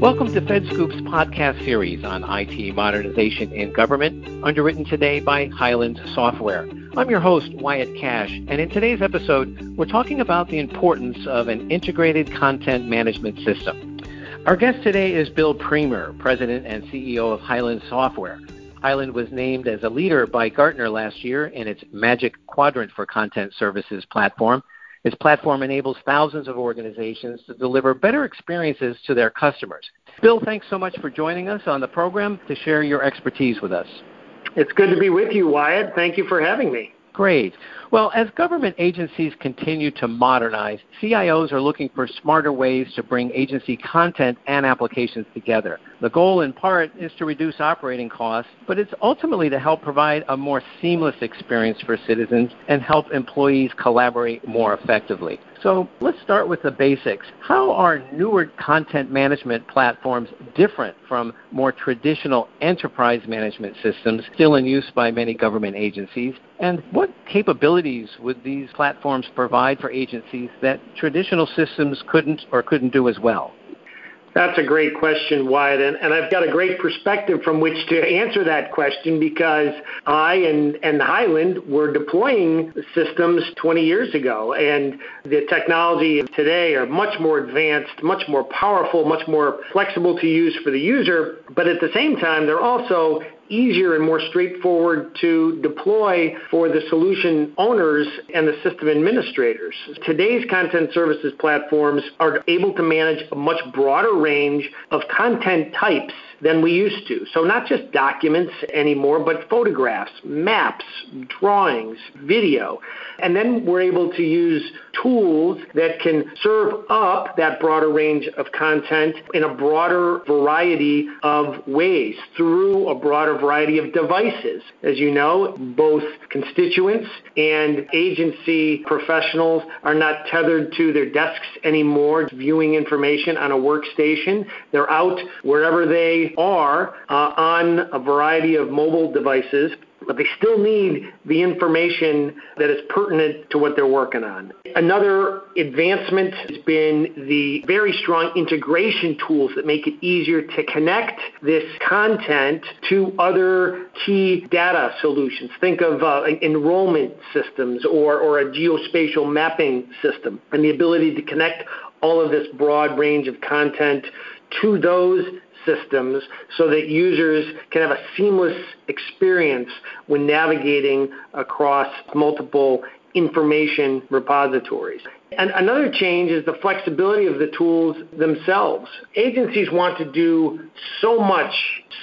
Welcome to FedScoop's podcast series on IT modernization in government, underwritten today by Hyland Software. I'm your host, Wyatt Kash, and in today's episode, we're talking about the importance of an integrated content management system. Our guest today is Bill Priemer, President and CEO of Hyland Software. Hyland was named as a leader by Gartner last year in its Magic Quadrant for Content Services platform this platform enables thousands of organizations to deliver better experiences to their customers. Bill, thanks so much for joining us on the program to share your expertise with us. It's good to be with you, Wyatt. Thank you for having me. Great. Well, as government agencies continue to modernize, CIOs are looking for smarter ways to bring agency content and applications together. The goal, in part, is to reduce operating costs, but it's ultimately to help provide a more seamless experience for citizens and help employees collaborate more effectively. So let's start with the basics. How are newer content management platforms different from more traditional enterprise management systems still in use by many government agencies? And what capabilities would these platforms provide for agencies that traditional systems couldn't or couldn't do as well? That's a great question, Wyatt, and, and, I've got a great perspective from which to answer that question because I and, and Hyland were deploying systems 20 years ago, and the technology today are much more advanced, much more powerful, much more flexible to use for the user, but at the same time, they're also easier and more straightforward to deploy for the solution owners and the system administrators. Today's content services platforms are able to manage a much broader range of content types than we used to. So not just documents anymore, but photographs, maps, drawings, video. And then we're able to use tools that can serve up that broader range of content in a broader variety of ways through a broader variety of devices. As you know, both constituents and agency professionals are not tethered to their desks anymore, viewing information on a workstation. They're out wherever they are uh, on a variety of mobile devices but they still need the information that is pertinent to what they're working on. Another advancement has been the very strong integration tools that make it easier to connect this content to other key data solutions. Think of uh, enrollment systems or, or a geospatial mapping system and the ability to connect all of this broad range of content to those systems so that users can have a seamless experience when navigating across multiple information repositories. And another change is the flexibility of the tools themselves. Agencies want to do so much,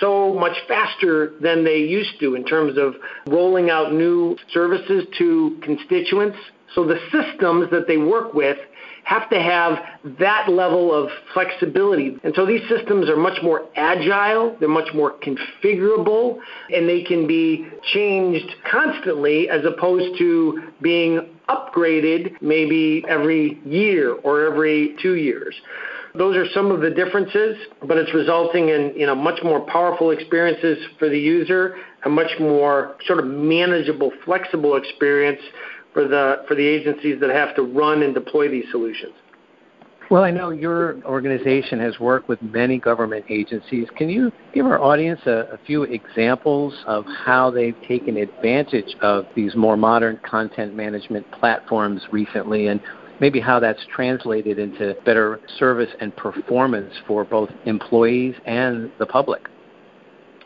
so much faster than they used to in terms of rolling out new services to constituents. So the systems that they work with have to have that level of flexibility. And so these systems are much more agile, they're much more configurable, and they can be changed constantly as opposed to being upgraded maybe every year or every two years. Those are some of the differences, but it's resulting in you know much more powerful experiences for the user, a much more sort of manageable, flexible experience for the for the agencies that have to run and deploy these solutions. Well, I know your organization has worked with many government agencies. Can you give our audience a, a, few examples of how they've taken advantage of these more modern content management platforms recently and maybe how that's translated into better service and performance for both employees and the public?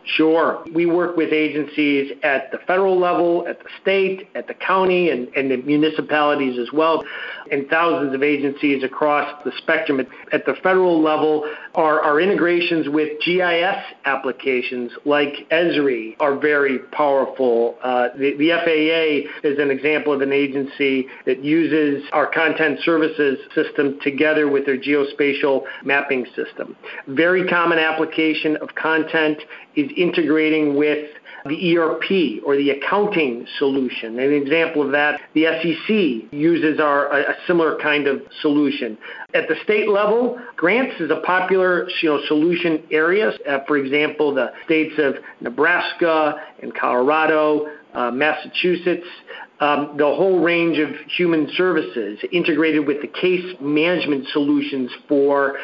Sure. We work with agencies at the federal level, at the state, at the county, and, and the municipalities as well, and thousands of agencies across the spectrum. At the federal level, our, our integrations with GIS applications like Esri are very powerful. Uh, the, the FAA is an example of an agency that uses our content services system together with their geospatial mapping system. Very common application of content is integrating with the ERP or the accounting solution. An example of that, the SEC uses our a similar kind of solution. At the state level, grants is a popular you know, solution area. Uh, for example, the states of Nebraska and Colorado, uh, Massachusetts, um, the whole range of human services integrated with the case management solutions for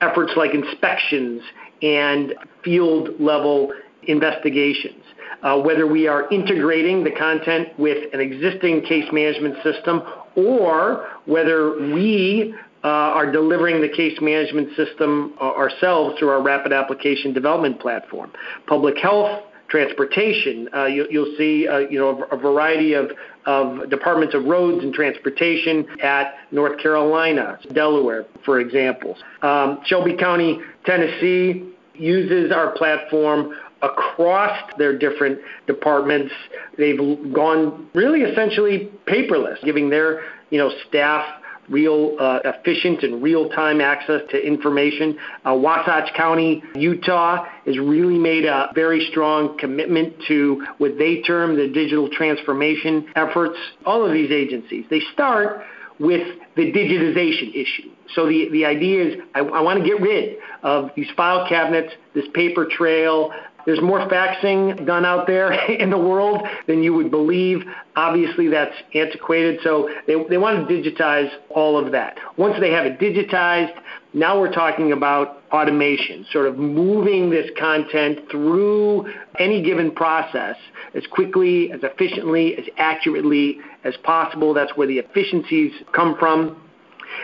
efforts like inspections and field level investigations. Uh, whether we are integrating the content with an existing case management system or whether we uh, are delivering the case management system uh, ourselves through our rapid application development platform. Public health, transportation, uh, you, will see uh, you know a, variety of, of departments of roads and transportation at North Carolina, Delaware, for example. Um, Shelby County, Tennessee uses our platform across their different departments. They've gone really essentially paperless, giving their you know staff real uh, efficient and real-time access to information. Uh, Wasatch County, Utah, has really made a very strong commitment to what they term the digital transformation efforts. All of these agencies, they start with the digitization issue. So the, the idea is I, I want to get rid of these file cabinets, this paper trail, there's more faxing done out there in the world than you would believe. Obviously, that's antiquated, so they, they want to digitize all of that. Once they have it digitized, now we're talking about automation, sort of moving this content through any given process as quickly, as efficiently, as accurately as possible. That's where the efficiencies come from.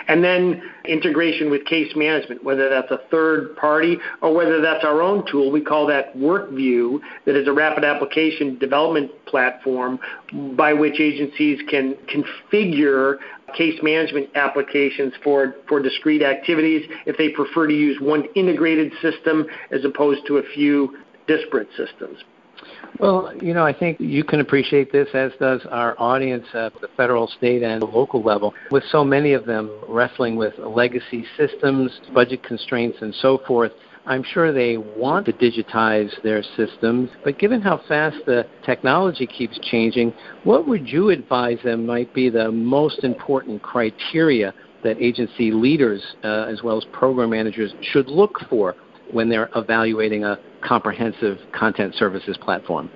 And then integration with case management, whether that's a third party or whether that's our own tool. We call that WorkView, that is a rapid application development platform by which agencies can configure case management applications for, for discrete activities if they prefer to use one integrated system as opposed to a few disparate systems. Well, you know, I think you can appreciate this, as does our audience at the federal, state, and local level, with so many of them wrestling with legacy systems, budget constraints, and so forth. I'm sure they want to digitize their systems, but given how fast the technology keeps changing, what would you advise them might be the most important criteria that agency leaders, uh, as well as program managers, should look for when they're evaluating a comprehensive content services platform?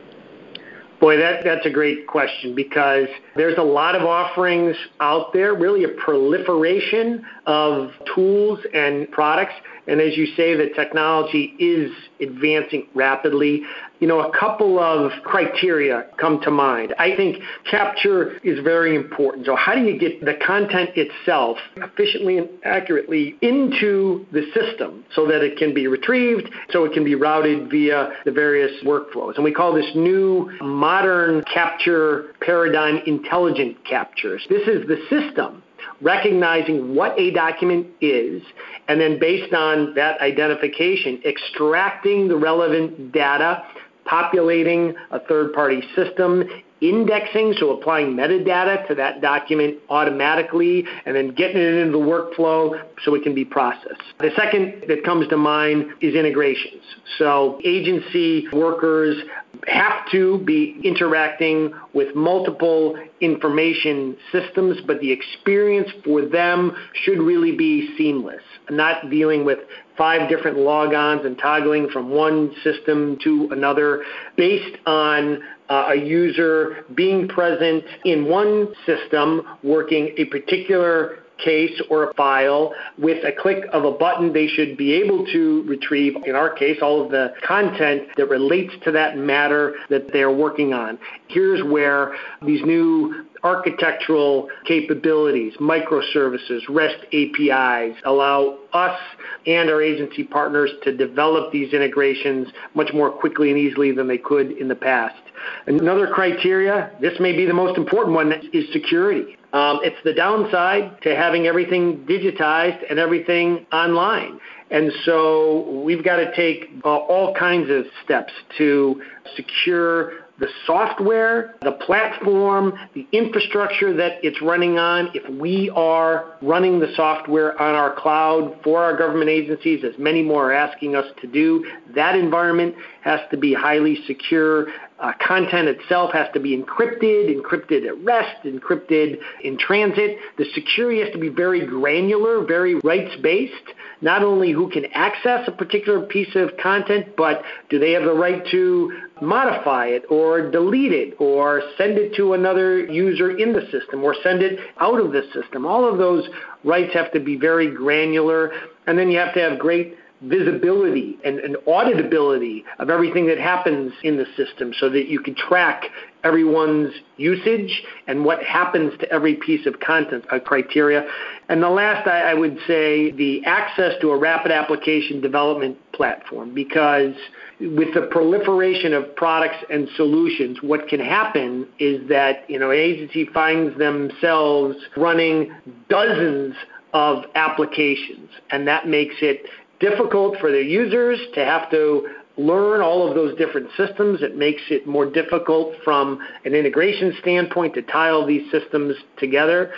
Boy, that, that's a great question because there's a lot of offerings out there, really a proliferation of tools and products. And as you say, the technology is advancing rapidly you know, a couple of criteria come to mind. I think capture is very important. So, how do you get the content itself efficiently and accurately into the system so that it can be retrieved, so it can be routed via the various workflows? And we call this new modern capture paradigm intelligent captures. This is the system recognizing what a document is, and then based on that identification, extracting the relevant data populating a third party system, indexing, so applying metadata to that document automatically, and then getting it into the workflow so it can be processed. The second that comes to mind is integrations. So agency workers have to be interacting with multiple information systems, but the experience for them should really be seamless, not dealing with five different logons and toggling from one system to another based on uh, a user being present in one system working a particular case or a file with a click of a button they should be able to retrieve in our case all of the content that relates to that matter that they're working on here's where these new architectural capabilities, microservices, REST APIs allow us and our agency partners to develop these integrations much more quickly and easily than they could in the past. Another criteria, this may be the most important one, is security. Um, it's the downside to having everything digitized and everything online. And so we've got to take uh, all kinds of steps to secure the software, the platform, the infrastructure that it's running on, if we are running the software on our cloud for our government agencies, as many more are asking us to do, that environment has to be highly secure. Uh, content itself has to be encrypted, encrypted at rest, encrypted in transit. The security has to be very granular, very rights based. Not only who can access a particular piece of content, but do they have the right to modify it or delete it or send it to another user in the system or send it out of the system. All of those rights have to be very granular, and then you have to have great visibility and, and, auditability of everything that happens in the system so that you can track everyone's usage and what happens to every piece of content uh, criteria. And the last, I, I would say, the access to a rapid application development platform because with the proliferation of products and solutions, what can happen is that you know an agency finds themselves running dozens of applications, and that makes it difficult for their users to have to learn all of those different systems. It makes it more difficult from an integration standpoint to tie all these systems together.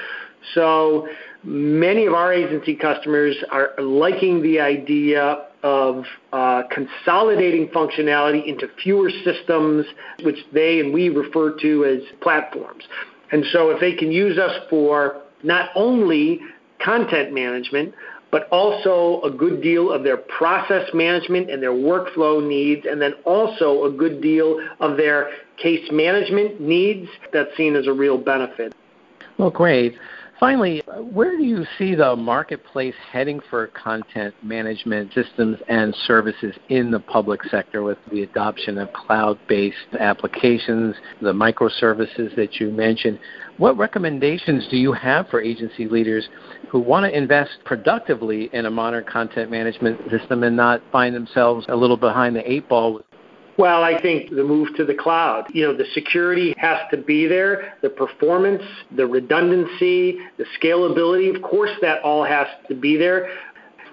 So many of our agency customers are liking the idea of uh, consolidating functionality into fewer systems, which they and we refer to as platforms. And so if they can use us for not only content management, but also a good deal of their process management and their workflow needs, and then also a good deal of their case management needs. That's seen as a real benefit. Well, great. Finally, where do you see the marketplace heading for content management systems and services in the public sector with the adoption of cloud based applications, the microservices that you mentioned? What recommendations do you have for agency leaders who want to invest productively in a modern content management system and not find themselves a little behind the eight ball well, I think the move to the cloud. You know, the security has to be there, the performance, the redundancy, the scalability. Of course, that all has to be there.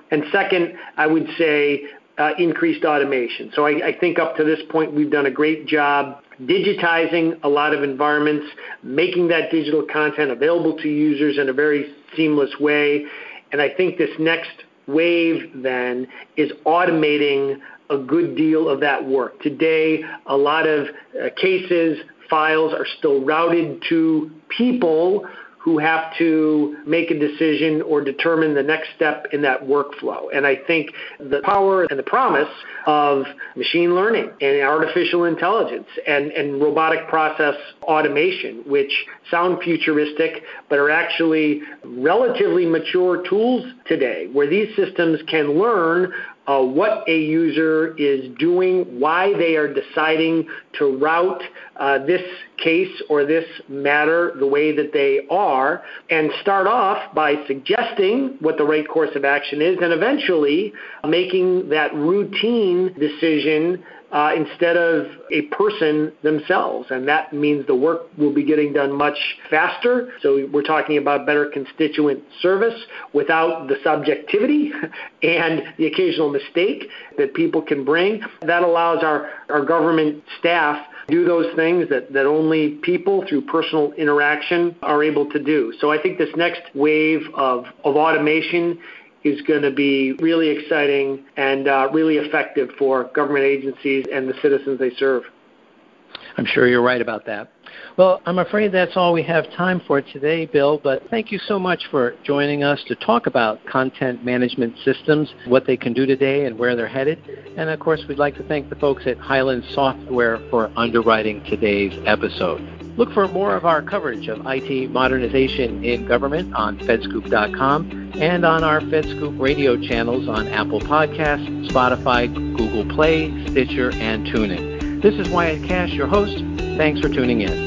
And second, I would say uh, increased automation. So I, I think up to this point, we've done a great job digitizing a lot of environments, making that digital content available to users in a very seamless way. And I think this next wave then is automating a good deal of that work. Today, a lot of uh, cases, files are still routed to people who have to make a decision or determine the next step in that workflow. And I think the power and the promise of machine learning and artificial intelligence and, and robotic process automation, which sound futuristic but are actually relatively mature tools today, where these systems can learn uh, what a user is doing, why they are deciding to route uh, this case or this matter the way that they are, and start off by suggesting what the right course of action is, and eventually making that routine decision uh, instead of a person themselves. And that means the work will be getting done much faster. So we're talking about better constituent service without the subjectivity and the occasional mistake that people can bring. That allows our, our government staff do those things that, that only people through personal interaction are able to do. So I think this next wave of, of automation is going to be really exciting and uh, really effective for government agencies and the citizens they serve. I'm sure you're right about that. Well, I'm afraid that's all we have time for today, Bill, but thank you so much for joining us to talk about content management systems, what they can do today, and where they're headed. And of course, we'd like to thank the folks at Hyland Software for underwriting today's episode. Look for more of our coverage of IT modernization in government on fedscoop.com and on our FedScoop radio channels on Apple Podcasts, Spotify, Google Play, Stitcher, and TuneIn. This is Wyatt Kash, your host. Thanks for tuning in.